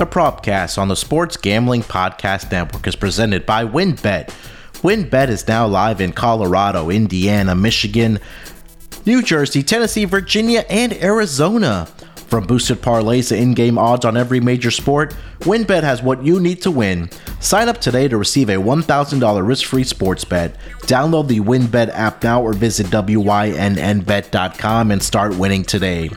The Propcast on the Sports Gambling Podcast Network is presented by WynnBET. WynnBET is now live in Colorado, Indiana, Michigan, New Jersey, Tennessee, Virginia, and Arizona. From boosted parlays to in game odds on every major sport, WynnBet has what you need to win. Sign up today to receive a $1,000 risk free sports bet. Download the WynnBet app now or visit WYNNBet.com and start winning today.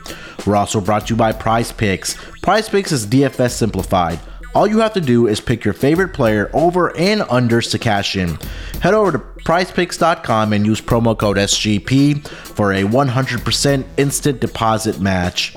We're also brought to you by Prize Picks. Prize Picks is DFS simplified. All you have to do is pick your favorite player over and unders to cash in. Head over to prizepicks.com and use promo code SGP for a 100% instant deposit match.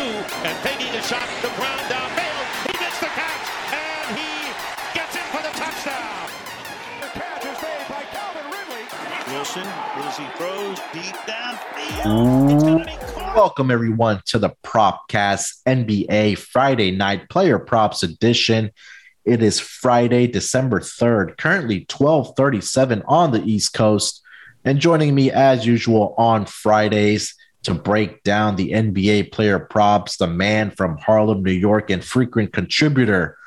Welcome everyone to the Propcast NBA Friday Night Player Props Edition. It is Friday, December 3rd, currently 12:37 on the East Coast. And joining me as usual on Fridays to break down the NBA player props, the man from Harlem, New York, and frequent contributor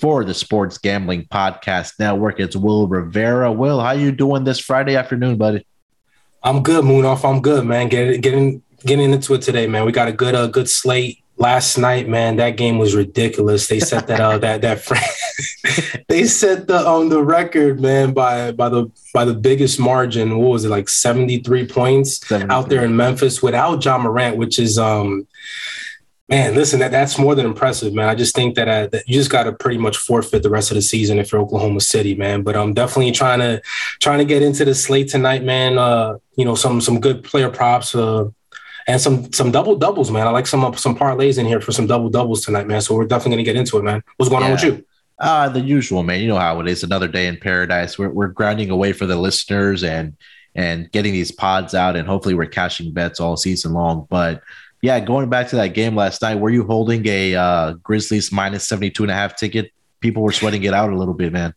for the Sports Gambling Podcast Network. It's Will Rivera. Will, how you doing this Friday afternoon, buddy? I'm good, Munaf. I'm good, man. Getting getting getting into it today, man. We got a good uh, good slate. Last night, man, that game was ridiculous. They set that uh that that fr- they set the um the record, man, by by the by the biggest margin. What was it like 73 points 73. out there in Memphis without Ja Morant, which is um man, listen, that that's more than impressive, man. I just think that, uh, that you just got to pretty much forfeit the rest of the season if you're Oklahoma City, man. But I'm definitely trying to trying to get into the slate tonight, man. Uh, you know, some some good player props. Uh, and some some double doubles, man. I like some some parlays in here for some double doubles tonight, man. So we're definitely gonna get into it, man. What's going on with you? Uh, the usual, man. You know how it is. Another day in paradise. We're, we're grinding away for the listeners and and getting these pods out, and hopefully we're cashing bets all season long. But yeah, going back to that game last night, were you holding a uh, Grizzlies minus 72 and a half ticket? People were sweating it out a little bit, man.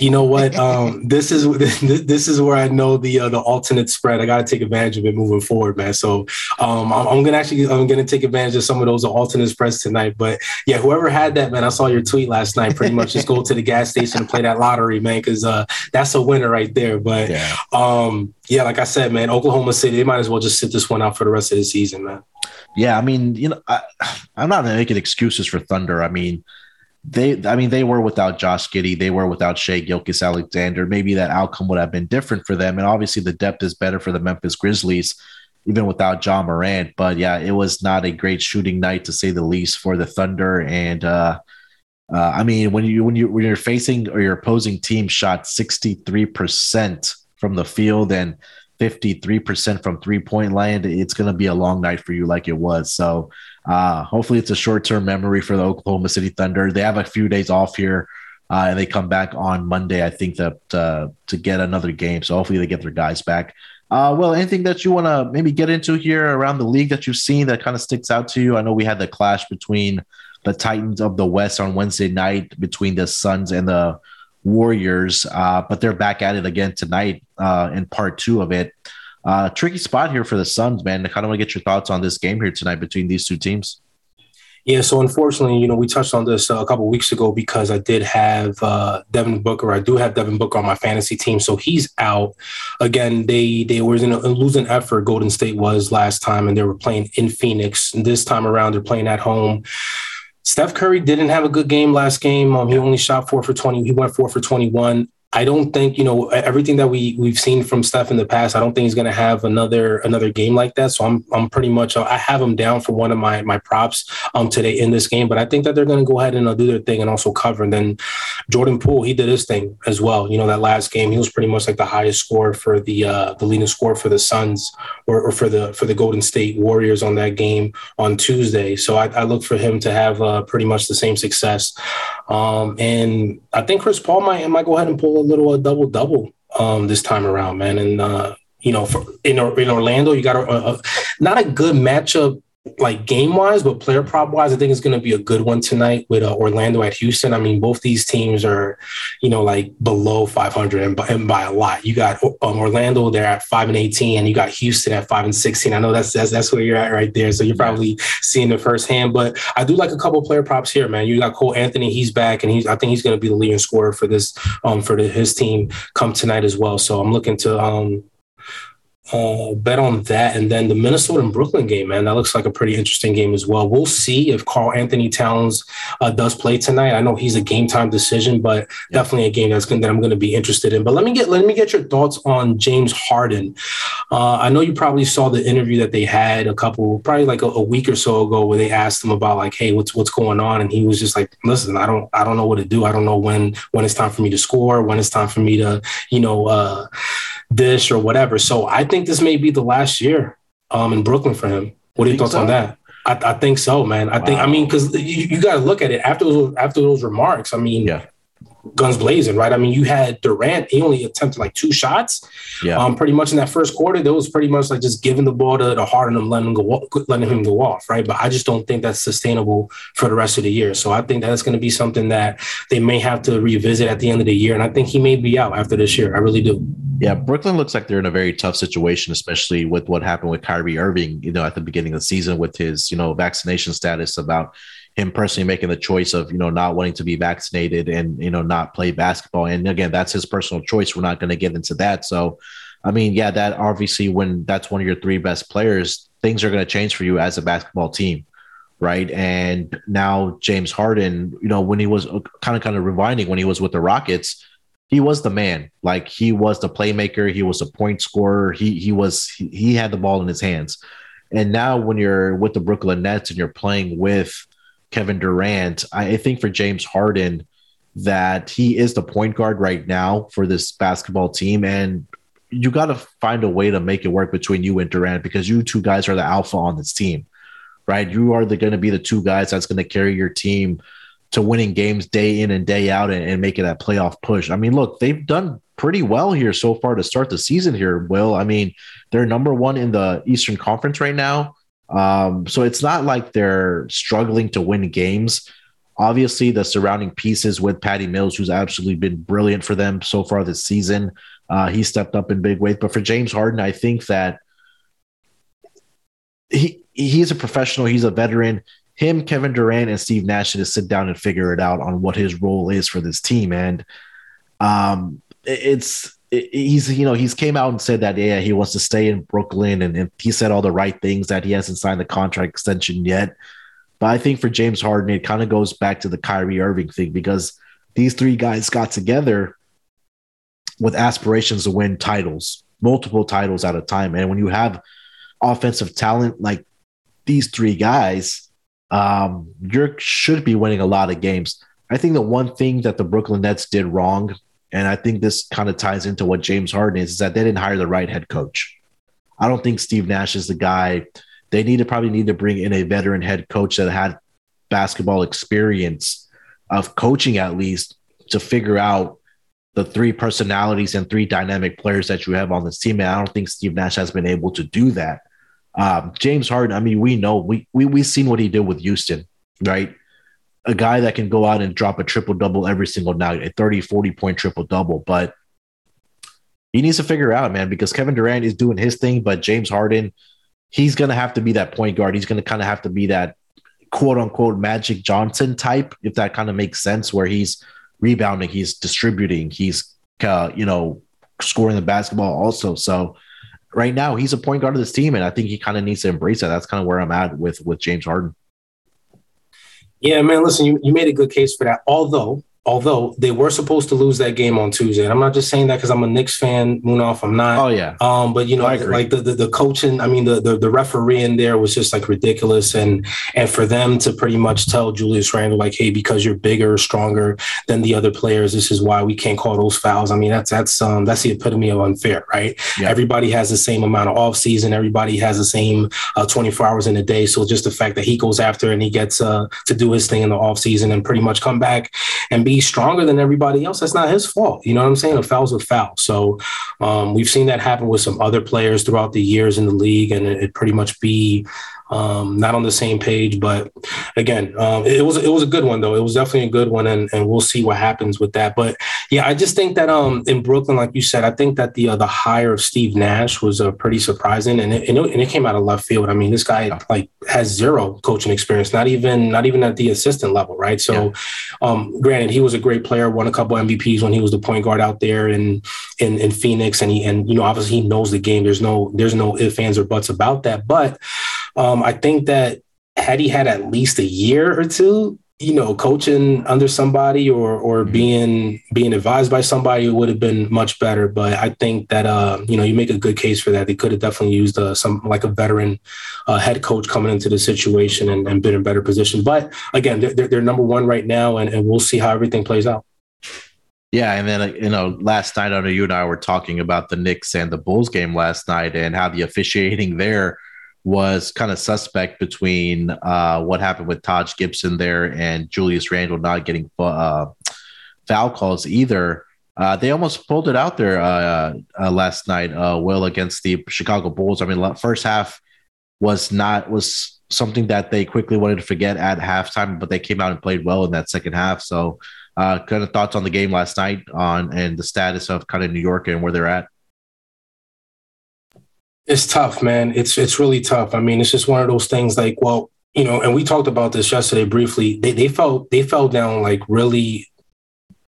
You know what? Um, this is this is where I know the uh, the alternate spread. I got to take advantage of it moving forward, man. So um, I'm, I'm gonna actually I'm gonna take advantage of some of those alternate spreads tonight. But yeah, whoever had that, man, I saw your tweet last night. Pretty much just go to the gas station and play that lottery, man, because uh, that's a winner right there. But Yeah. um, yeah, like I said, man, Oklahoma City, they might as well just sit this one out for the rest of the season, man. Yeah, I mean, you know, I, I'm not making excuses for Thunder. I mean, they, I mean, they were without Josh Giddey, they were without Shai Gilgeous-Alexander. Maybe that outcome would have been different for them, and obviously the depth is better for the Memphis Grizzlies, even without Ja Morant. But yeah, it was not a great shooting night to say the least for the Thunder. And uh, uh, I mean, when you when you when you're facing or your opposing team shot 63 percent from the field and 53% from three point land, it's going to be a long night for you, like it was. So, uh, hopefully, it's a short term memory for the Oklahoma City Thunder. They have a few days off here, uh, and they come back on Monday, I think, that uh, to get another game. So, hopefully, they get their guys back. Uh, well, anything that you want to maybe get into here around the league that you've seen that kind of sticks out to you? I know we had the clash between the Titans of the West on Wednesday night between the Suns and the Warriors, uh, but they're back at it again tonight uh, in part two of it. Uh, tricky spot here for the Suns, man. I kind of want to get your thoughts on this game here tonight between these two teams. Yeah, so unfortunately, you know, we touched on this uh, a couple weeks ago because I did have uh, Devin Booker. I do have Devin Booker on my fantasy team, so he's out. Again, they they were in a losing effort. Golden State was last time, and they were playing in Phoenix. And this time around, they're playing at home. Steph Curry didn't have a good game last game. Um, he only shot four for twenty. He went four for twenty-one. I don't think you know everything that we we've seen from Steph in the past. I don't think he's going to have another another game like that. So I'm I'm pretty much I have him down for one of my my props um today in this game. But I think that they're going to go ahead and uh, do their thing and also cover. And then Jordan Poole he did his thing as well. You know that last game he was pretty much like the highest score for the uh the leading score for the Suns or, or for the for the Golden State Warriors on that game on Tuesday. So I, I look for him to have uh, pretty much the same success. Um, and I think Chris Paul might might go ahead and pull a little a double double um, this time around, man. And uh, you know, for, in in Orlando, you got a, a, not a good matchup like game wise, but player prop wise, I think it's going to be a good one tonight with uh, Orlando at Houston. I mean, both these teams are, you know, like below 500 and by, and by a lot. You got um, Orlando there at five and 18, and you got Houston at five and 16. I know that's that's that's where you're at right there. So you're probably seeing it firsthand. But I do like a couple player props here, man. You got Cole Anthony, he's back, and he's I think he's going to be the leading scorer for this um for the, his team come tonight as well. So I'm looking to um uh, bet on that. And then the Minnesota and Brooklyn game, man, that looks like a pretty interesting game as well. We'll see if Karl-Anthony Towns uh, does play tonight. I know he's a game time decision, but definitely a game that's going that I'm going to be interested in. But let me get let me get your thoughts on James Harden. Uh, I know you probably saw the interview that they had a couple, probably like a, a, week or so ago, where they asked him about like, hey, what's what's going on, and he was just like, listen, I don't I don't know what to do. I don't know when when it's time for me to score, when it's time for me to you know uh, dish or whatever. So I think this may be the last year um, in Brooklyn for him. What are your thoughts so? on that? I, I, think so, man. I wow. think I mean because you, you got to look at it after those after those remarks. I mean, yeah guns blazing, right? I mean, you had Durant, he only attempted like two shots. Yeah. Um, pretty much in that first quarter, that was pretty much like just giving the ball to, to Harden and letting him go letting him go off, right? But I just don't think that's sustainable for the rest of the year. So I think that's going to be something that they may have to revisit at the end of the year. And I think he may be out after this year. I really do. Yeah, Brooklyn looks like they're in a very tough situation, especially with what happened with Kyrie Irving, you know, at the beginning of the season with his, you know, vaccination status about him personally making the choice of you know not wanting to be vaccinated and you know not play basketball. And again that's his personal choice. We're not going to get into that. So i mean yeah that obviously when that's one of your three best players things are going to change for you as a basketball team right? And now james harden you know when he was uh, kind of kind of rewinding when he was with the rockets he was the man. Like he was the playmaker. He was a point scorer. He he was he, he had the ball in his hands. And now when you're with the brooklyn nets and you're playing with Kevin Durant. I think for James Harden, that he is the point guard right now for this basketball team. And you got to find a way to make it work between you and Durant because you two guys are the alpha on this team, right? You are going to be the two guys that's going to carry your team to winning games day in and day out and, and make it a playoff push. I mean, look, they've done pretty well here so far to start the season here, Will. I mean, they're number one in the Eastern Conference right now. Um, so it's not like they're struggling to win games. Obviously, the surrounding pieces with Patty Mills, who's absolutely been brilliant for them so far this season, uh, he stepped up in big ways. But for James Harden, I think that he he's a professional, he's a veteran. Him, Kevin Durant, and Steve Nash should sit down and figure it out on what his role is for this team. And um, it's he's you know he's came out and said that yeah he wants to stay in Brooklyn and, and, he said all the right things that he hasn't signed the contract extension yet. But I think for James Harden it kind of goes back to the Kyrie Irving thing because these three guys got together with aspirations to win titles, multiple titles at a time. And when you have offensive talent like these three guys, um, you should be winning a lot of games. I think the one thing that the Brooklyn Nets did wrong and I think this kind of ties into what James Harden is, is that they didn't hire the right head coach. I don't think Steve Nash is the guy. They need to probably need to bring in a veteran head coach that had basketball experience of coaching at least to figure out the three personalities and three dynamic players that you have on this team. And I don't think Steve Nash has been able to do that. Um, James Harden, I mean, we know we we we've seen what he did with Houston, right? A guy that can go out and drop a triple double every single night, a 30, 40 point triple double. But he needs to figure out, man, because Kevin Durant is doing his thing, but James Harden, he's going to have to be that point guard. He's going to kind of have to be that quote unquote Magic Johnson type, if that kind of makes sense, where he's rebounding, he's distributing, he's, uh, you know, scoring the basketball also. So, right now he's a point guard of this team, and I think he kind of needs to embrace that. That's kind of where I'm at with with James Harden. Yeah, man. Listen, you, you made a good case for that. Although although they were supposed to lose that game on Tuesday. And I'm not just saying that because I'm a Knicks fan, Munaf. I'm not. Oh yeah. Um, but you know, like the, the the coaching, I mean, the, the the referee in there was just like ridiculous, and and for them to pretty much tell Julius Randle like, hey, because you're bigger, stronger than the other players, this is why we can't call those fouls. I mean, that's that's um that's the epitome of unfair, right? Yeah. Everybody has the same amount of off season. Everybody has the same uh, 24 hours in a day. So just the fact that he goes after and he gets uh, to do his thing in the off season and pretty much come back and be stronger than everybody else, that's not his fault. You know what I'm saying? A foul's a foul. So um, we've seen that happen with some other players throughout the years in the league, and it, it pretty much be um, not on the same page. But again, um, it, was it was a good one though. It was definitely a good one, and, and we'll see what happens with that. But yeah, I just think that um, in Brooklyn, like you said, I think that the uh, the hire of Steve Nash was uh, pretty surprising, and it, and it and it came out of left field. I mean, this guy like has zero coaching experience, not even not even at the assistant level, right? So, um, granted, he was a great player, won a couple MVPs when he was the point guard out there in in, in Phoenix, and he and you know obviously he knows the game. There's no there's no ifs ands or buts about that, but um, I think that had he had at least a year or two, you know, coaching under somebody or or being being advised by somebody it would have been much better. But I think that uh, you know, you make a good case for that. They could have definitely used uh, some like a veteran uh, head coach coming into the situation and, and been in better position. But again, they're, they're, they're number one right now, and, and we'll see how everything plays out. Yeah, and then uh, you know, last night I know you and I were talking about the Knicks and the Bulls game last night and how the officiating there was kind of suspect between uh, what happened with Taj Gibson there and Julius Randle not getting uh, foul calls either. Uh, they almost pulled it out there uh, uh, last night, uh, Will, against the Chicago Bulls. I mean, first half was not was something that they quickly wanted to forget at halftime, but they came out and played well in that second half. So, kind of thoughts on the game last night on and the status of kind of New York and where they're at. It's tough, man. It's it's really tough. I mean, it's just one of those things like, well, you know, and we talked about this yesterday briefly. They they felt they fell down like really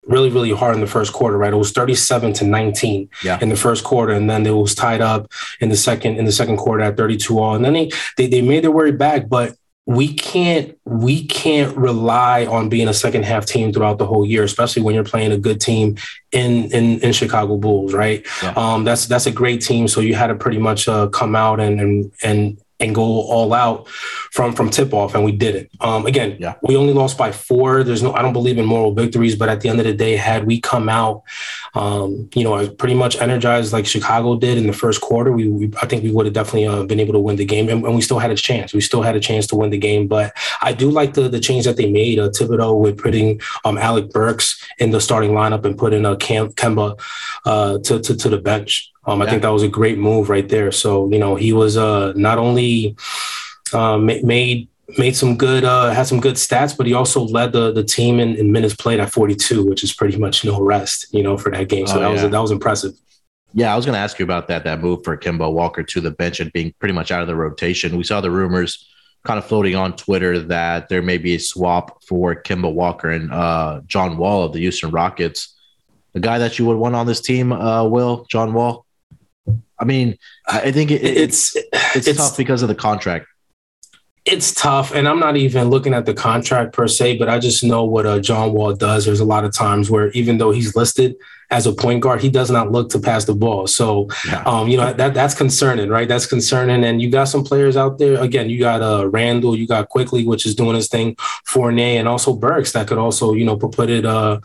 really, really hard in the first quarter, right? It was 37 to 19 Yeah. in the first quarter. And then it was tied up in the second, in the second quarter at 32 all. And then they they, they made their way back, but we can't we can't rely on being a second half team throughout the whole year, especially when you're playing a good team in in, in Chicago Bulls, right? Yeah. Um, that's that's a great team. So you had to pretty much uh, come out and and and and go all out from from tip off, and we did it. Um, again, Yeah. we only lost by four. There's no, I don't believe in moral victories, but at the end of the day, had we come out, um, you know, as pretty much energized like Chicago did in the first quarter, we, we I think we would have definitely uh, been able to win the game, and, and we still had a chance. We still had a chance to win the game. But I do like the the change that they made. Uh, Thibodeau with putting um, Alec Burks in the starting lineup and putting uh, Cam, Kemba uh, to, to to the bench. Um, I Yeah. think that was a great move right there. So you know, he was uh, not only uh, ma- made made some good uh, had some good stats, but he also led the the team in, in minutes played at 42, which is pretty much no rest, you know, for that game. So Oh, that was that was impressive. Yeah, I was going to ask you about that. That move for Kemba Walker to the bench and being pretty much out of the rotation. We saw the rumors kind of floating on Twitter that there may be a swap for Kemba Walker and uh, John Wall of the Houston Rockets. The guy that you would want on this team, uh, Will John Wall. I mean, I think it, it- it's It's it's tough because of the contract. it's tough, and I'm not even looking at the contract per se, but I just know what uh, John Wall does. There's a lot of times where even though he's listed as a point guard, he does not look to pass the ball. So, Yeah. um, you know that that's concerning, right? That's concerning. And you got some players out there. Again, you got uh, Randle, you got Quickley, which is doing his thing, Fournier, and also Burks that could also you know put it uh,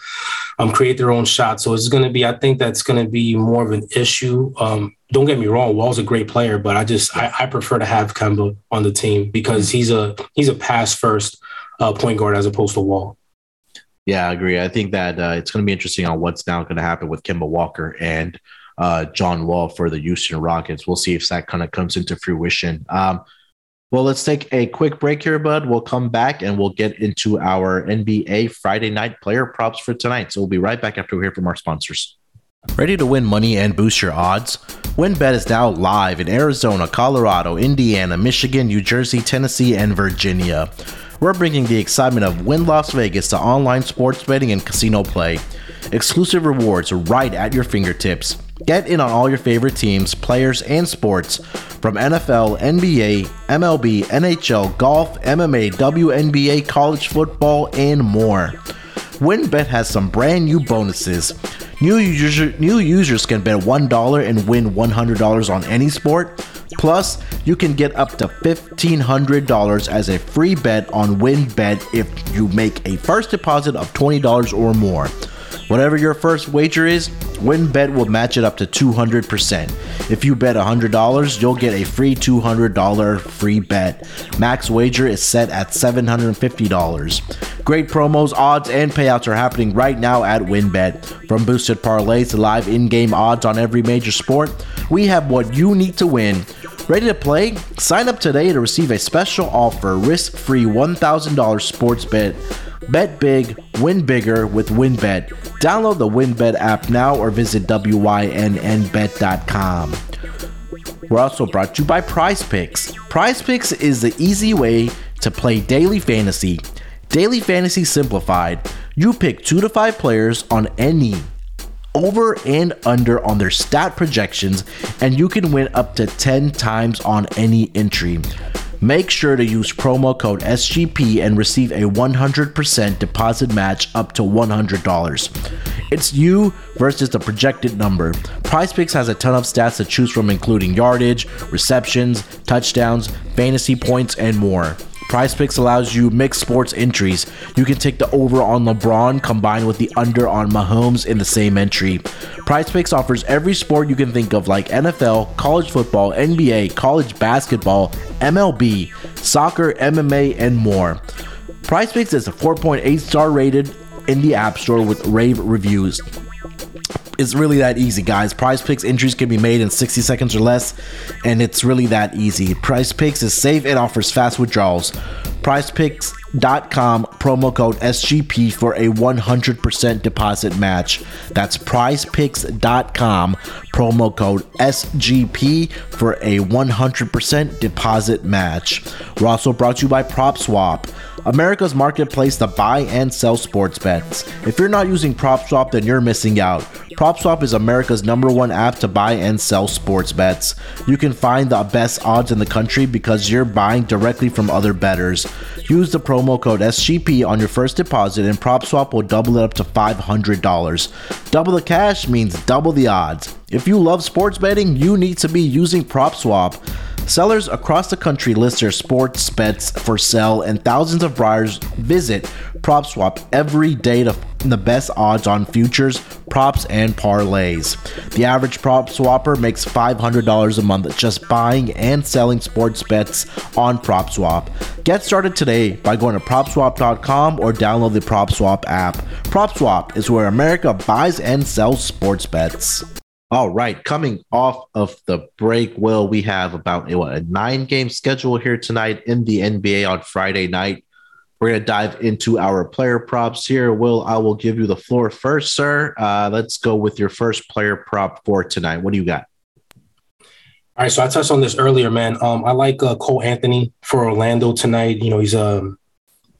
um, create their own shot. So it's going to be. I think that's going to be more of an issue. Um, don't get me wrong, Wall's a great player, but I just I, I prefer to have Kemba on the team because he's a he's a pass first uh, point guard as opposed to Wall. Yeah, I agree. I think that uh, it's going to be interesting on what's now going to happen with Kemba Walker and uh, John Wall for the Houston Rockets. We'll see if that kind of comes into fruition. Um, well, let's take a quick break here, bud. We'll come back and we'll get into our NBA Friday night player props for tonight. So we'll be right back after we hear from our sponsors. Ready to win money and boost your odds? WynnBet is now live in Arizona, Colorado, Indiana, Michigan, New Jersey, Tennessee, and Virginia. We're bringing the excitement of Wynn Las Vegas to online sports betting and casino play. Exclusive rewards right at your fingertips. Get in on all your favorite teams, players, and sports from NFL, NBA, MLB, NHL, golf, MMA, WNBA, college football, and more. WynnBet has some brand new bonuses. New, user, new users can bet $1 and win $100 on any sport. Plus, you can get up to $1,500 as a free bet on WynnBet if you make a first deposit of $20 or more. Whatever your first wager is, WynnBet will match it up to 200%. If you bet $100, you'll get a free $200 free bet. Max wager is set at $750. Great promos, odds, and payouts are happening right now at WynnBet. From boosted parlays to live in-game odds on every major sport, we have what you need to win. Ready to play? Sign up today to receive a special offer, risk-free $1,000 sports bet Bet big, win bigger with WynnBet. Download the WynnBet app now or visit WYNNBet.com. We're also brought to you by Prize Picks. Prize Picks is the easy way to play daily fantasy. Daily fantasy simplified. You pick two to five players on any over and under on their stat projections, and you can win up to 10 times on any entry. Make sure to use promo code SGP and receive a 100% deposit match up to $100. It's you versus the projected number. PrizePicks has a ton of stats to choose from, including yardage, receptions, touchdowns, fantasy points, and more. PrizePicks allows you mixed sports entries. You can take the over on LeBron combined with the under on Mahomes in the same entry. PrizePicks offers every sport you can think of like NFL, college football, NBA, college basketball, MLB, soccer, MMA, and more. PrizePicks is a 4.8 star rated in the App Store with rave reviews. It's really that easy, guys. Prize Picks entries can be made in 60 seconds or less, and it's really that easy. Prize Picks is safe and offers fast withdrawals. PrizePicks.com promo code SGP for a 100% deposit match. That's PrizePicks.com promo code SGP for a 100% deposit match. We're also brought to you by PropSwap. America's marketplace to buy and sell sports bets. If you're not using PropSwap, then you're missing out. PropSwap is America's number one app to buy and sell sports bets. You can find the best odds in the country because you're buying directly from other bettors. Use the promo code SGP on your first deposit, and PropSwap will double it up to $500. Double the cash means double the odds. If you love sports betting, you need to be using PropSwap. Sellers across the country list their sports bets for sale, and thousands of buyers visit PropSwap every day to find the best odds on futures, props, and parlays. The average prop swapper makes $500 a month just buying and selling sports bets on PropSwap. Get started today by going to PropSwap.com or download the PropSwap app. PropSwap is where America buys and sells sports bets. All right, coming off of the break, Will, we have about a, what, a nine game schedule here tonight in the NBA on Friday night. We're going to dive into our player props here. Will, I will give you the floor first, sir. Uh, let's go with your first player prop for tonight. What do you got? All right, so I touched on this earlier, man. Um, I like uh, Cole Anthony for Orlando tonight. You know, he's a um,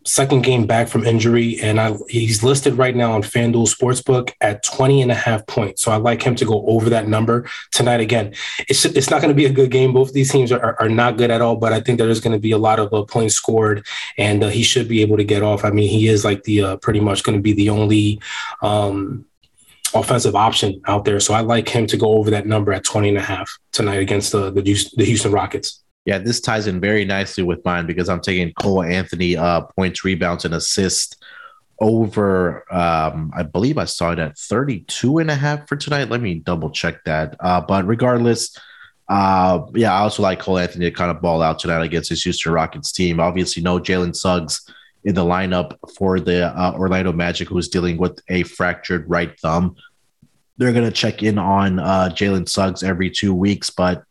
second game back from injury, and I, he's listed right now on FanDuel Sportsbook at 20 and a half points. So I like him to go over that number tonight. Again, it's it's not going to be a good game. Both these teams are, are not good at all, but I think there's going to be a lot of uh, points scored, and uh, he should be able to get off. I mean, he is like the uh, pretty much going to be the only. Um, offensive option out there. So I like him to go over that number at 20 and a half tonight against the, the Houston Rockets. Yeah, this ties in very nicely with mine because I'm taking Cole Anthony uh, points, rebounds, and assists over um, I believe I saw it at 32 and a half for tonight. Let me double check that. Uh, but regardless, uh, yeah, I also like Cole Anthony to kind of ball out tonight against his Houston Rockets team. Obviously, no Jalen Suggs in the lineup for the uh, Orlando Magic, who's dealing with a fractured right thumb. They're going to check in on uh, Jalen Suggs every two weeks, but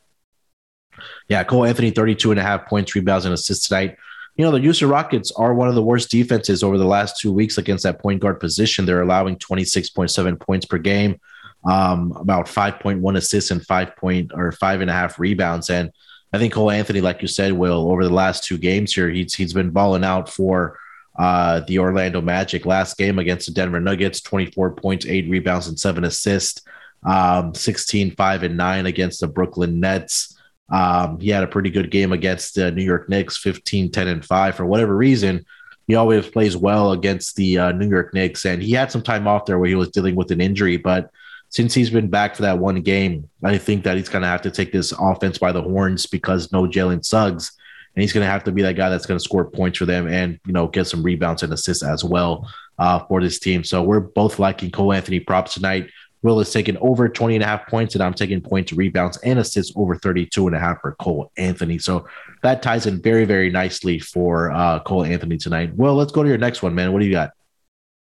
yeah, Cole Anthony, 32 and a half points, rebounds, and assists tonight. You know, the Houston Rockets are one of the worst defenses over the last two weeks against that point guard position. They're allowing 26.7 points per game, um, about 5.1 assists and five point or five and a half rebounds. And I think Cole Anthony, like you said, will over the last two games here, he's he's been balling out for uh, the Orlando Magic. Last game against the Denver Nuggets, 24 points, eight rebounds, and seven assists. Um, 16, 5, and 9 against the Brooklyn Nets. Um, he had a pretty good game against the New York Knicks, 15, 10, and 5. For whatever reason, he always plays well against the uh, New York Knicks, and he had some time off there where he was dealing with an injury. But since he's been back for that one game, I think that he's going to have to take this offense by the horns because no Jalen Suggs, and he's going to have to be that guy that's going to score points for them and you know get some rebounds and assists as well uh, for this team. So we're both liking Cole Anthony props tonight. Will is taking over 20 and a half points, and I'm taking points, rebounds, and assists over 32 and a half for Cole Anthony. So that ties in very, very nicely for uh, Cole Anthony tonight. Well, let's go to your next one, man. What do you got?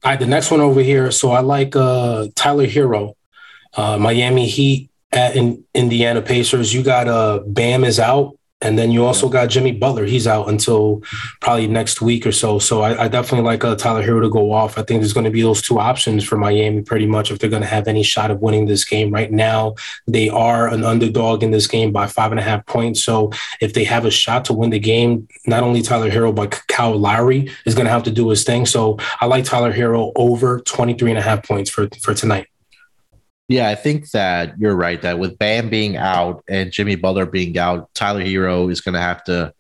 All right, the next one over here. So I like uh, Tyler Herro, uh, Miami Heat at in, Indiana Pacers. You got uh, Bam is out. And then you also got Jimmy Butler. He's out until probably next week or so. So I, I definitely like uh, Tyler Herro to go off. I think there's going to be those two options for Miami pretty much if they're going to have any shot of winning this game. Right now, they are an underdog in this game by five and a half points. So if they have a shot to win the game, not only Tyler Herro, but Kyle Lowry is going to have to do his thing. So I like Tyler Herro over 23 and a half points for, for tonight. Yeah, I think that you're right. That with Bam being out and Jimmy Butler being out, Tyler Herro is going to have to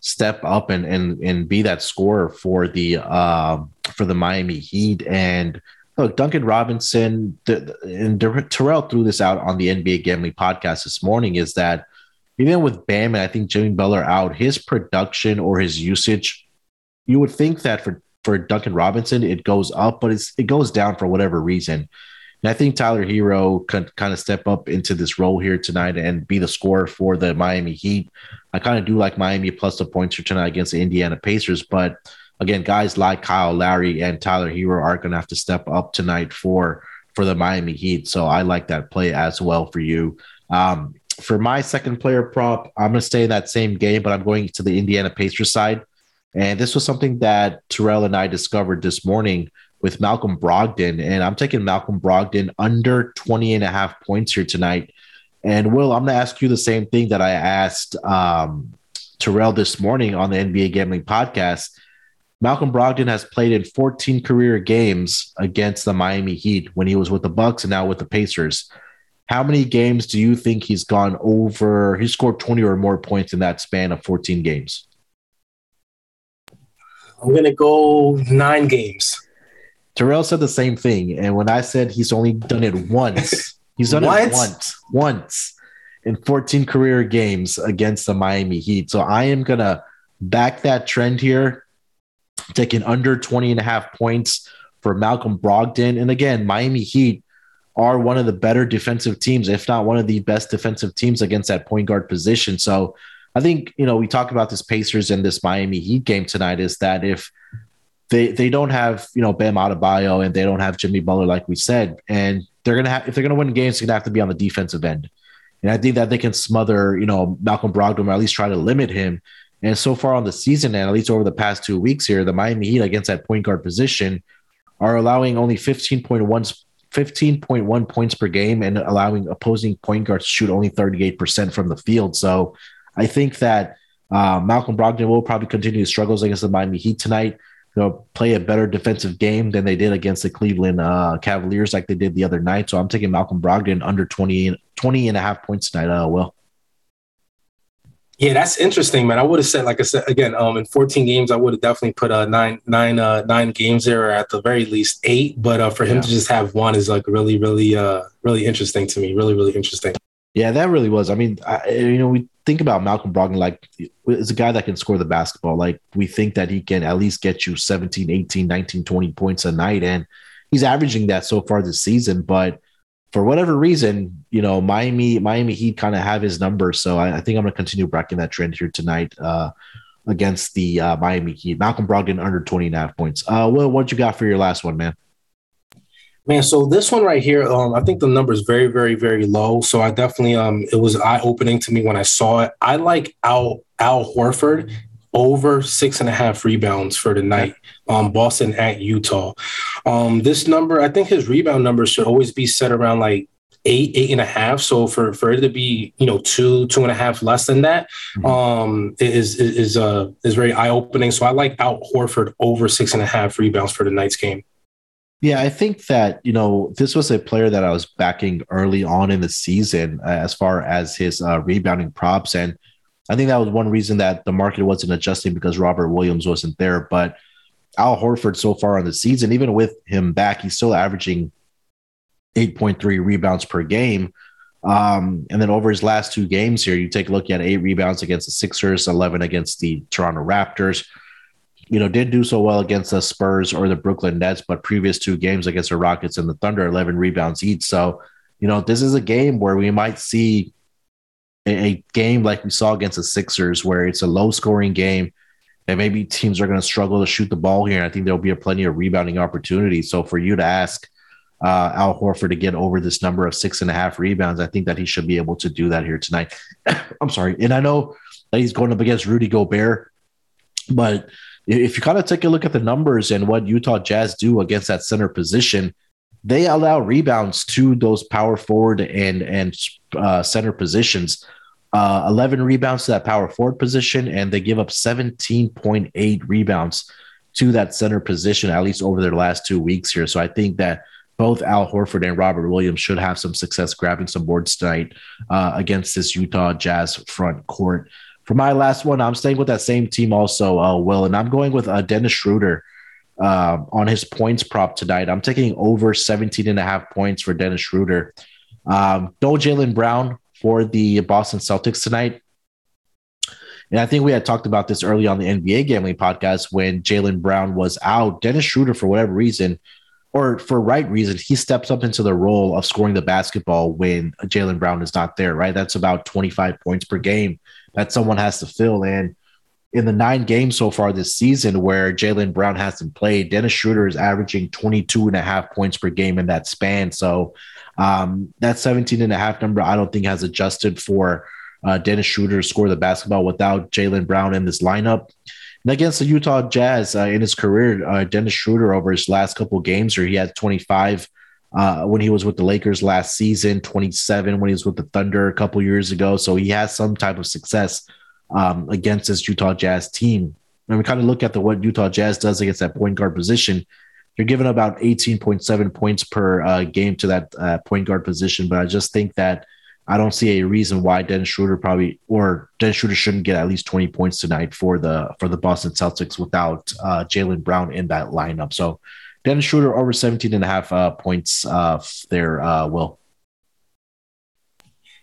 step up and and and be that scorer for the um for the Miami Heat. And look, Duncan Robinson the, and Terrell threw this out on the NBA Gambling Podcast this morning. Is that even with Bam and I think Jimmy Butler out, his production or his usage, you would think that for for Duncan Robinson it goes up, but it's it goes down for whatever reason. And I think Tyler Herro could kind of step up into this role here tonight and be the scorer for the Miami Heat. I kind of do like Miami plus the points for tonight against the Indiana Pacers, but again, guys like Kyle Lowry and Tyler Herro are going to have to step up tonight for for the Miami Heat. So I like that play as well for you. Um, for my second player prop, I'm going to stay in that same game, but I'm going to the Indiana Pacers side. And this was something that Terrell and I discovered this morning with Malcolm Brogdon. And I'm taking Malcolm Brogdon under 20 and a half points here tonight. And Will, I'm going to ask you the same thing that I asked um, Terrell this morning on the NBA Gambling Podcast. Malcolm Brogdon has played in 14 career games against the Miami Heat when he was with the Bucks and now with the Pacers. How many games do you think he's gone over? He scored 20 or more points in that span of 14 games. I'm going to go nine games. Terrell said the same thing. And when I said he's only done it once, he's done what? it once, once in 14 career games against the Miami Heat. So I am going to back that trend here, taking under 20 and a half points for Malcolm Brogdon. And again, Miami Heat are one of the better defensive teams, if not one of the best defensive teams against that point guard position. So I think, you know, we talk about this Pacers and this Miami Heat game tonight is that if they they don't have you know Bam Adebayo and they don't have Jimmy Butler like we said, and they're gonna have if they're gonna win games, they're gonna have to be on the defensive end. And I think that they can smother you know Malcolm Brogdon or at least try to limit him. And so far on the season, and at least over the past two weeks here, the Miami Heat against that point guard position are allowing only 15.1 15.1 points per game and allowing opposing point guards to shoot only 38% from the field. So I think that uh, Malcolm Brogdon will probably continue his struggles against the Miami Heat tonight you know, play a better defensive game than they did against the Cleveland uh, Cavaliers like they did the other night. So I'm taking Malcolm Brogdon under 20, 20 and a half points tonight. Uh, Will. Yeah, that's interesting, man. I would have said, like I said, again, um, in 14 games, I would have definitely put uh, nine, nine, uh, nine games there, or at the very least eight. But uh, for him yeah. to just have one is like really, really, uh, really interesting to me. Really, really interesting. Yeah, that really was. I mean, I, you know, we think about Malcolm Brogdon like is a guy that can score the basketball. Like we think that he can at least get you 17, 18, 19, 20 points a night. And he's averaging that so far this season. But for whatever reason, you know, Miami, Miami Heat kind of have his number. So I, I think I'm going to continue breaking that trend here tonight uh, against the uh, Miami Heat. Malcolm Brogdon under 20 and a half points. Uh, Will, what you got for your last one, man? Man, so this one right here, um, I think the number is very, very, very low. So I definitely, um, it was eye opening to me when I saw it. I like Al Al Horford over six and a half rebounds for the night. Um, Boston at Utah. Um, this number, I think his rebound numbers should always be set around like eight, eight and a half. So for for it to be, you know, two, two and a half less than that, mm-hmm. um, is is is uh is very eye opening. So I like Al Horford over six and a half rebounds for the night's game. Yeah, I think that, you know, this was a player that I was backing early on in the season uh, as far as his uh, rebounding props. And I think that was one reason that the market wasn't adjusting because Robert Williams wasn't there. But Al Horford so far on the season, even with him back, he's still averaging 8.3 rebounds per game. Um, and then over his last two games here, you take a look at eight rebounds against the Sixers, 11 against the Toronto Raptors. You know, did do so well against the Spurs or the Brooklyn Nets, but previous two games against the Rockets and the Thunder, 11 rebounds each. So, you know, this is a game where we might see a, a game like we saw against the Sixers, where it's a low scoring game and maybe teams are going to struggle to shoot the ball here. And I think there'll be a plenty of rebounding opportunities. So for you to ask uh, Al Horford to get over this number of six and a half rebounds, I think that he should be able to do that here tonight. I'm sorry, and I know that he's going up against Rudy Gobert, but if you kind of take a look at the numbers and what Utah Jazz do against that center position, they allow rebounds to those power forward and and uh, center positions uh, 11 rebounds to that power forward position, and they give up 17.8 rebounds to that center position, at least over their last two weeks here. So I think that both Al Horford and Robert Williams should have some success grabbing some boards tonight uh, against this Utah Jazz front court. For my last one, I'm staying with that same team also, uh, Will, and I'm going with uh, Dennis Schroeder uh, on his points prop tonight. I'm taking over 17 and a half points for Dennis Schroeder. Um, no Jaylen Brown for the Boston Celtics tonight. And I think we had talked about this early on the NBA gambling podcast when Jaylen Brown was out. Dennis Schroeder, for whatever reason, or for right reason, he steps up into the role of scoring the basketball when Jaylen Brown is not there, right? That's about 25 points per game that someone has to fill. And in the nine games so far this season where Jaylen Brown hasn't played, Dennis Schroeder is averaging 22 and a half points per game in that span. So um, that 17 and a half number, I don't think has adjusted for uh, Dennis Schroeder to score the basketball without Jaylen Brown in this lineup. And against the Utah Jazz uh, in his career, uh, Dennis Schroeder over his last couple games, where he had 25 uh, when he was with the Lakers last season, 27 when he was with the Thunder a couple years ago. So he has some type of success um, against this Utah Jazz team. And we kind of look at the what Utah Jazz does against that point guard position. You're giving about 18.7 points per uh, game to that uh, point guard position, but I just think that I don't see a reason why Dennis Schroeder probably or Dennis Schroeder shouldn't get at least 20 points tonight for the for the Boston Celtics without uh, Jaylen Brown in that lineup. So Dennis Schroeder over 17 and a half uh, points uh, there, uh, Will.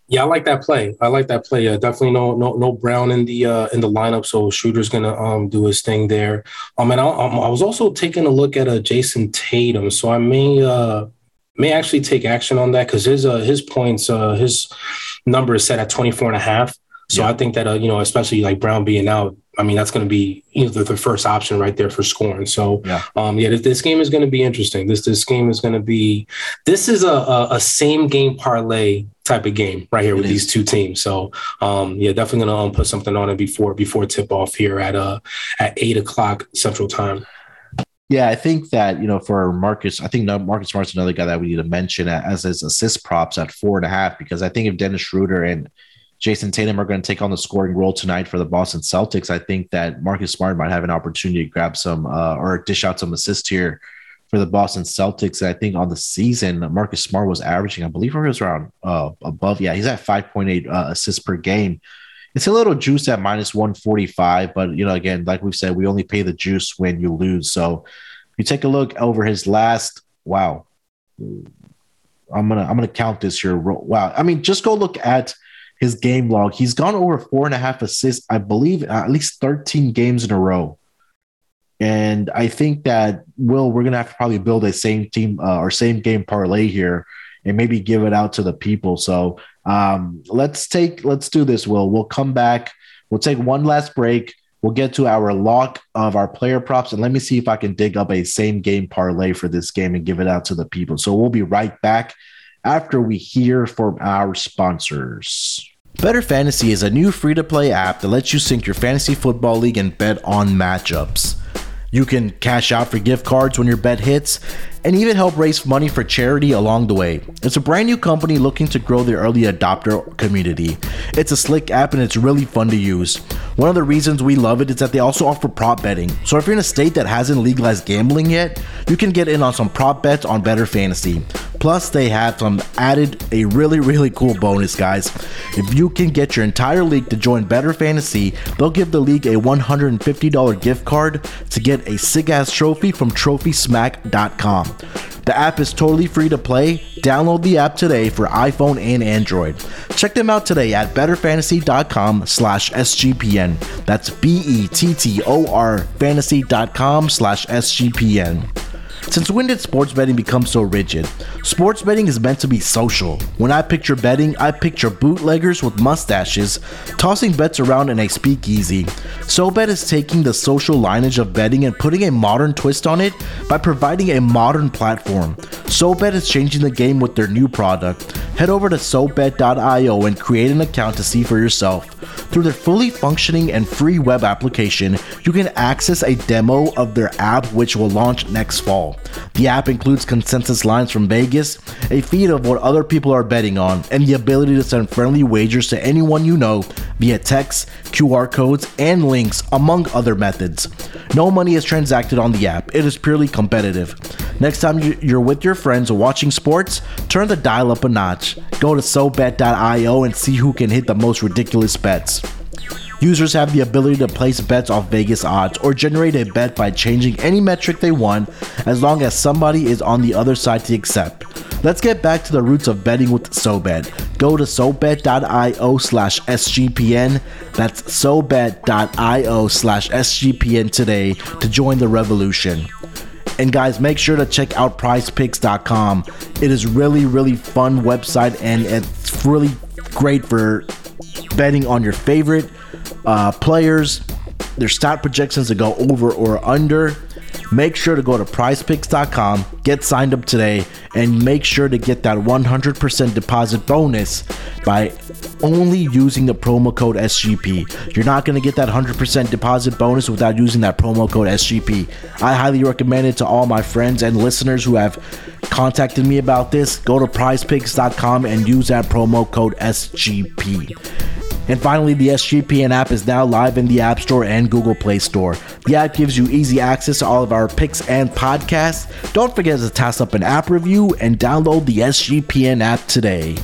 Yeah, I like that play. I like that play. Uh, definitely no no no Brown in the uh, in the lineup, so Schroeder's gonna um do his thing there. Um, and I, um, I was also taking a look at a uh, Jayson Tatum, so I may uh may actually take action on that because his uh his points uh his number is set at 24 and a half. So yeah. I think that uh, you know, especially like Brown being out, I mean, that's going to be you know the, the, first option right there for scoring. So yeah, um, yeah, this, this game is going to be interesting. This this game is going to be this is a, a, a same game parlay type of game right here it with is. these two teams. So um, yeah, definitely going to um, put something on it before before tip off here at uh at eight o'clock Central Time. Yeah, I think that you know for Marcus, I think Marcus Smart's another guy that we need to mention as his assist props at four and a half because I think if Dennis Schroeder and Jayson Tatum are going to take on the scoring role tonight for the Boston Celtics. I think that Marcus Smart might have an opportunity to grab some uh, or dish out some assists here for the Boston Celtics. I think on the season, Marcus Smart was averaging, I believe, it was around uh, above. Yeah, he's at 5.8 uh, assists per game. It's a little juice at minus 145, but you know, again, like we've said, we only pay the juice when you lose. So if you take a look over his last, wow, I'm gonna I'm gonna count this here. Wow, I mean, just go look at his game log. He's gone over four and a half assists, I believe, at least 13 games in a row. And I think that Will, we're gonna have to probably build a same team uh, or same game parlay here, and maybe give it out to the people. So um, let's take let's do this. Will we'll come back. We'll take one last break. We'll get to our lock of our player props, and let me see if I can dig up a same game parlay for this game and give it out to the people. So we'll be right back after we hear from our sponsors. Bettor Fantasy is a new free to play app that lets you sync your fantasy football league and bet on matchups. You can cash out for gift cards when your bet hits and even help raise money for charity along the way. It's a brand new company looking to grow the early adopter community. It's a slick app and it's really fun to use. One of the reasons we love it is that they also offer prop betting. So if you're in a state that hasn't legalized gambling yet, you can get in on some prop bets on Bettor Fantasy. Plus, they have some added a really, really cool bonus, guys. If you can get your entire league to join Bettor Fantasy, they'll give the league a $150 gift card to get a sick ass trophy from TrophySmack.com. The app is totally free to play. Download the app today for iPhone and Android. Check them out today at betterfantasy.com slash SGPN. That's B-E-T-T-O-R fantasy.com slash SGPN. Since when did sports betting become so rigid? Sports betting is meant to be social. When I picture betting, I picture bootleggers with mustaches tossing bets around in a speakeasy. SoBet is taking the social lineage of betting and putting a modern twist on it by providing a modern platform. SoBet is changing the game with their new product. Head over to SoBet.io and create an account to see for yourself. Through their fully functioning and free web application, you can access a demo of their app which will launch next fall. The app includes consensus lines from Vegas, a feed of what other people are betting on, and the ability to send friendly wagers to anyone you know via text, QR codes, and links, among other methods. No money is transacted on the app, it is purely competitive. Next time you- you're with your friends watching sports, turn the dial up a notch. Go to SoBet.io and see who can hit the most ridiculous bets. Users have the ability to place bets off Vegas odds or generate a bet by changing any metric they want as long as somebody is on the other side to accept. Let's get back to the roots of betting with SoBet. Go to SoBet.io slash SGPN. That's SoBet.io slash SGPN today to join the revolution. And guys, make sure to check out prizepicks.com. It is really, really fun website and it's really great for betting on your favorite uh, players, their stat projections to go over or under. Make sure to go to prizepicks.com, get signed up today, and make sure to get that 100% deposit bonus by only using the promo code SGP. You're not going to get that 100% deposit bonus without using that promo code SGP. I highly recommend it to all my friends and listeners who have contacted me about this. Go to prizepicks.com and use that promo code SGP. And finally, the SGPN app is now live in the App Store and Google Play Store. The app gives you easy access to all of our picks and podcasts. Don't forget to toss up an app review and download the SGPN app today.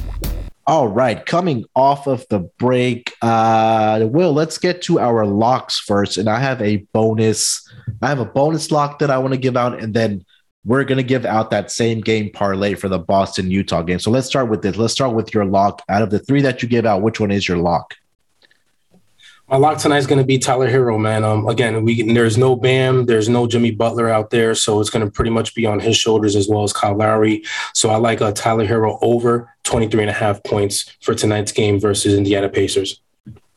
All right, coming off of the break, uh, Wil, let's get to our locks first. And I have a bonus. I have a bonus lock that I want to give out, and then we're going to give out that same game parlay for the Boston Utah game. So let's start with this. Let's start with your lock. Out of the three that you give out, which one is your lock? My lock tonight is going to be Tyler Herro, man. Um, again, we there's no Bam, there's no Jimmy Butler out there, so it's going to pretty much be on his shoulders as well as Kyle Lowry. So I like uh, Tyler Herro over 23 and a half points for tonight's game versus Indiana Pacers.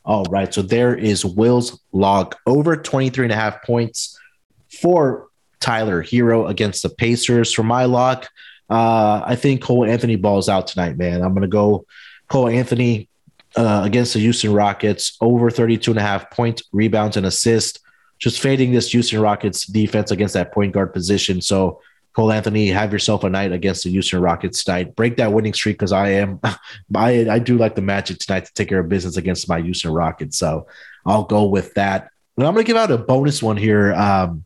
All right. So there is Wil's lock over 23 and a half points for Tyler Herro against the Pacers. For my lock, uh, I think Cole Anthony balls out tonight, man. I'm going to go Cole Anthony uh, against the Houston Rockets over 32 and a half points, rebounds, and assists. Just fading this Houston Rockets defense against that point guard position. So, Cole Anthony, have yourself a night against the Houston Rockets tonight. Break that winning streak because I am, I, I do like the Magic tonight to take care of business against my Houston Rockets. So, I'll go with that. And I'm going to give out a bonus one here. Um,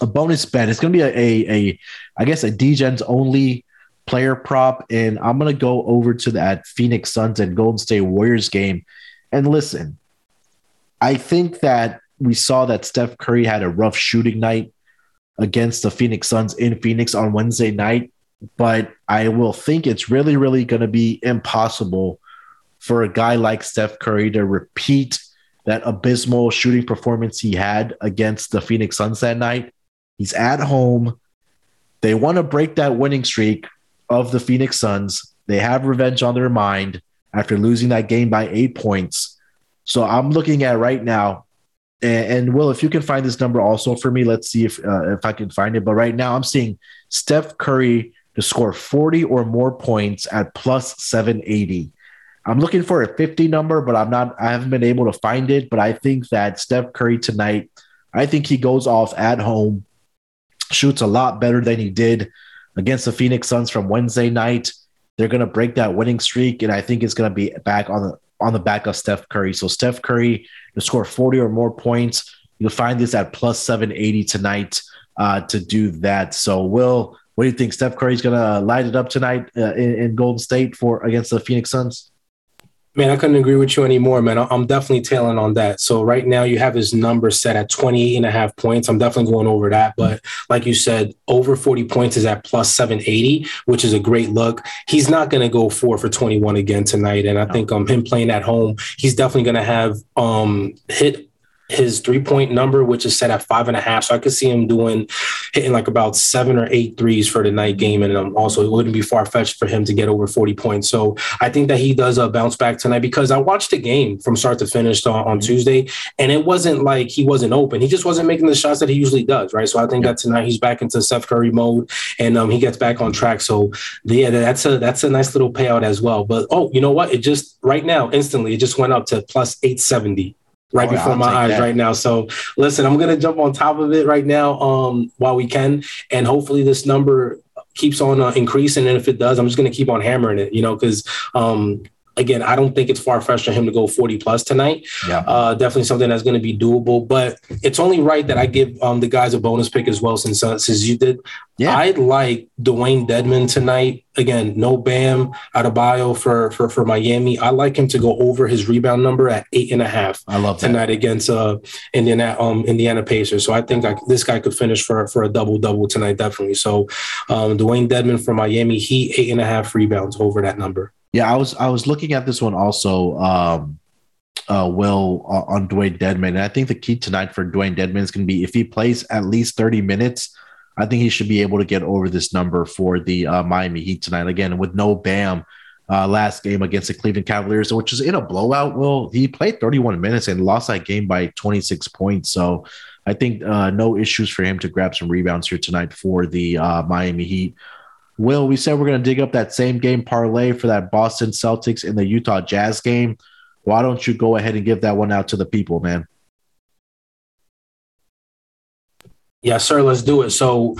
a bonus bet. It's going to be a, a, a I guess, a DGens only player prop. And I'm going to go over to that Phoenix Suns and Golden State Warriors game. And listen, I think that we saw that Steph Curry had a rough shooting night against the Phoenix Suns in Phoenix on Wednesday night. But I will think it's really, really going to be impossible for a guy like Steph Curry to repeat that abysmal shooting performance he had against the Phoenix Suns that night. He's at home. They want to break that winning streak of the Phoenix Suns. They have revenge on their mind after losing that game by eight points. So I'm looking at right now, and, Wil, if you can find this number also for me, let's see if uh, if I can find it. But right now, I'm seeing Steph Curry to score 40 or more points at plus 780. I'm looking for a 50 number, but I'm not. I haven't been able to find it. But I think that Steph Curry tonight, I think he goes off at home, shoots a lot better than he did against the Phoenix Suns from Wednesday night. They're going to break that winning streak, and I think it's going to be back on the on the back of Steph Curry. So Steph Curry to score 40 or more points. You'll find this at plus 780 tonight uh, to do that. So Wil, What do you think? Steph Curry's gonna light it up tonight uh, in, in Golden State for against the Phoenix Suns. Man, I couldn't agree with you anymore, man. I'm definitely tailing on that. So right now you have his number set at 28 and a half points. I'm definitely going over that. But like you said, over 40 points is at plus 780, which is a great look. He's not going to go four for 21 again tonight. And I think um him playing at home, he's definitely going to have um hit his three point number, which is set at five and a half. So I could see him doing hitting like about seven or eight threes for the night game. And um, also, it wouldn't be far fetched for him to get over 40 points. So I think that he does a uh, bounce back tonight because I watched the game from start to finish on, on, Tuesday, and it wasn't like he wasn't open. He just wasn't making the shots that he usually does, right? So I think that tonight he's back into Steph Curry mode and um, he gets back on track. So yeah, that's a that's a nice little payout as well. But oh, you know what? It just right now instantly it just went up to plus 870 right oh, before my eyes that. right now. So listen, I'm gonna jump on top of it right now um, while we can, and hopefully this number keeps on uh, increasing. And if it does, I'm just gonna keep on hammering it, you know, because um, again, I don't think it's far fetched for him to go 40 plus tonight. Yeah. Uh, definitely something that's going to be doable, but it's only right that I give um, the guys a bonus pick as well since uh, since you did. Yeah. I'd like Dewayne Dedmon tonight. Again, no Bam Adebayo for for for Miami. I like him to go over his rebound number at eight and a half. I love tonight against uh Indiana um Indiana Pacers. So I think I, this guy could finish for for a double double tonight definitely. So um Dewayne Dedmon for Miami, he eight and a half rebounds over that number. Yeah, I was I was looking at this one also. Um, uh, Wil uh, on Dewayne Dedmon, and I think the key tonight for Dewayne Dedmon is going to be if he plays at least thirty minutes. I think he should be able to get over this number for the uh, Miami Heat tonight. Again, with no Bam, uh, last game against the Cleveland Cavaliers, which is in a blowout. Will he played 31 minutes and lost that game by 26 points? So I think uh, no issues for him to grab some rebounds here tonight for the uh, Miami Heat. Wil, we said we're going to dig up that same game parlay for that Boston Celtics and the Utah Jazz game. Why don't you go ahead and give that one out to the people, man? Yeah, sir, let's do it. So,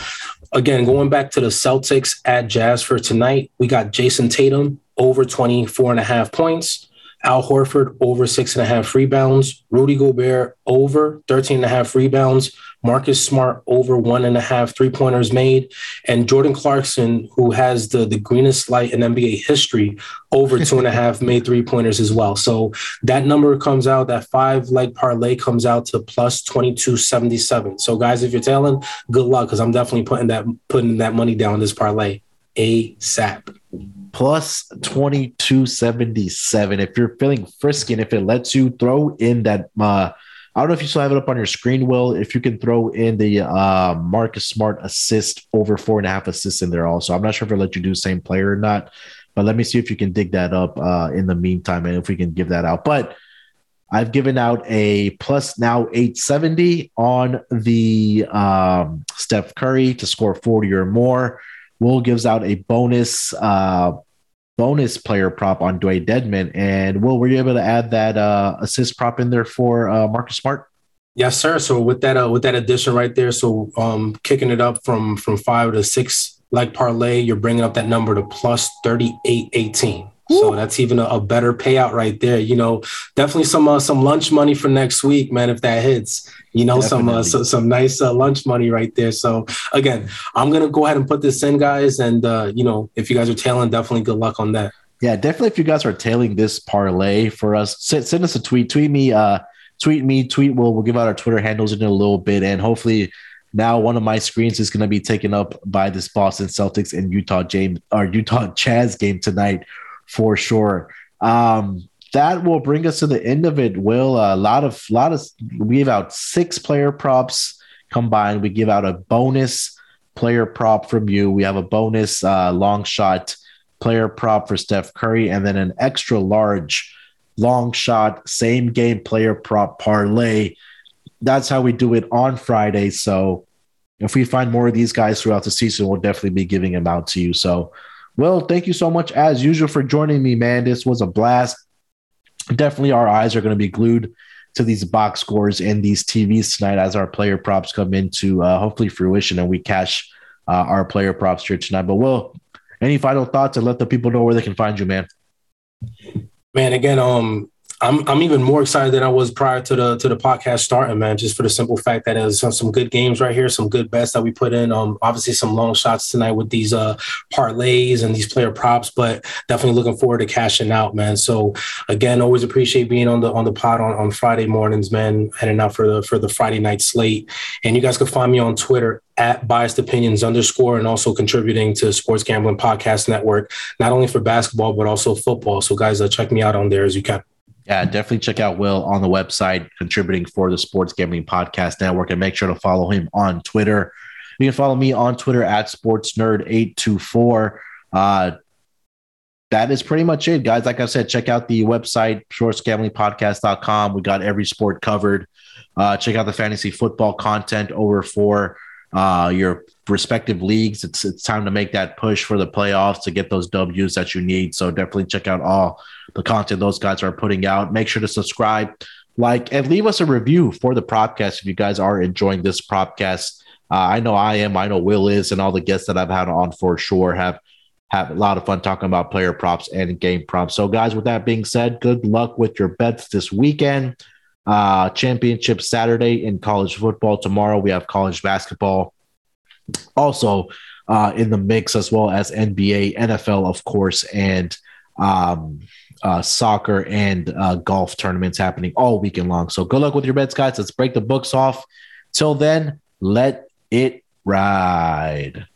again, going back to the Celtics at Jazz for tonight, we got Jayson Tatum over 24 and a half points. Al Horford over six and a half rebounds. Rudy Gobert over 13 and a half rebounds. Marcus Smart over one and a half three pointers made. And Jordan Clarkson, who has the, the greenest light in NBA history, over two and a half made three pointers as well. So that number comes out, that five leg parlay comes out to plus 2277. So guys, if you're tailing, good luck because I'm definitely putting that putting that money down this parlay ASAP plus 2277 if you're feeling frisky and if it lets you throw in that uh, I don't know if you still have it up on your screen, Wil. If you can throw in the uh, Marcus Smart assist over four and a half assists in there, also. I'm not sure if it'll let you do same player or not, but let me see if you can dig that up uh, in the meantime and if we can give that out. But I've given out a plus now 870 on the um, Steph Curry to score 40 or more. Will gives out a bonus uh, bonus player prop on Dewayne Dedmon. And Wil, were you able to add that uh, assist prop in there for uh, Marcus Smart? Yes, sir. So with that uh, with that addition right there, so um, kicking it up from from five to six like parlay, you're bringing up that number to plus thirty eight eighteen. So that's even a, a, better payout right there. You know, definitely some uh, some lunch money for next week, man. If that hits, you know, some uh, so, some nice uh, lunch money right there. So again, I'm gonna go ahead and put this in, guys. And uh, you know, if you guys are tailing, definitely good luck on that. Yeah, definitely. If you guys are tailing this parlay for us, send, send us a tweet. Tweet me. Uh, tweet me. Tweet. We'll we'll give out our Twitter handles in a little bit, and hopefully now one of my screens is going to be taken up by this Boston Celtics and Utah James or Utah Jazz game tonight for sure. Um, that will bring us to the end of it. Will a lot of lot of we give out six player props combined. We give out a bonus player prop from you. We have a bonus uh, long shot player prop for Steph Curry, and then an extra large long shot same game player prop parlay. That's how we do it on Friday. So if we find more of these guys throughout the season, we'll definitely be giving them out to you. So well, thank you so much as usual for joining me, man. This was a blast. Definitely, our eyes are going to be glued to these box scores and these TVs tonight as our player props come into uh, hopefully fruition and we cash uh, our player props here tonight. But Wil, any final thoughts and let the people know where they can find you, man? Man, again, um, I'm I'm even more excited than I was prior to the to the podcast starting, man. Just for the simple fact that there's some, some good games right here, some good bets that we put in. Um, obviously some long shots tonight with these uh parlays and these player props, but definitely looking forward to cashing out, man. So again, always appreciate being on the on the pod on, on Friday mornings, man. Heading out for the for the Friday night slate, and you guys can find me on Twitter at biased opinions underscore and also contributing to sports gambling podcast network not only for basketball but also football so guys uh, check me out on there as you can yeah, definitely check out Wil on the website, contributing for the Sports Gambling Podcast Network, and make sure to follow him on Twitter. You can follow me on Twitter at SportsNerd824. Uh, that is pretty much it, guys. Like I said, check out the website, sportsgamblingpodcast.com. We got every sport covered. Uh, check out the fantasy football content over for uh, your respective leagues. It's it's time to make that push for the playoffs to get those W's that you need. So definitely check out all the content those guys are putting out. Make sure to subscribe, like, and leave us a review for the podcast if you guys are enjoying this podcast. Uh, I know I am. I know Will is, and all the guests that I've had on for sure have have a lot of fun talking about player props and game props. So, guys, with that being said, good luck with your bets this weekend. Uh, championship Saturday in college football. Tomorrow we have college basketball. Also uh, in the mix as well as NBA, NFL, of course, and um, uh, soccer and uh, golf tournaments happening all weekend long. So good luck with your bets, guys. Let's break the books off. Till then, let it ride.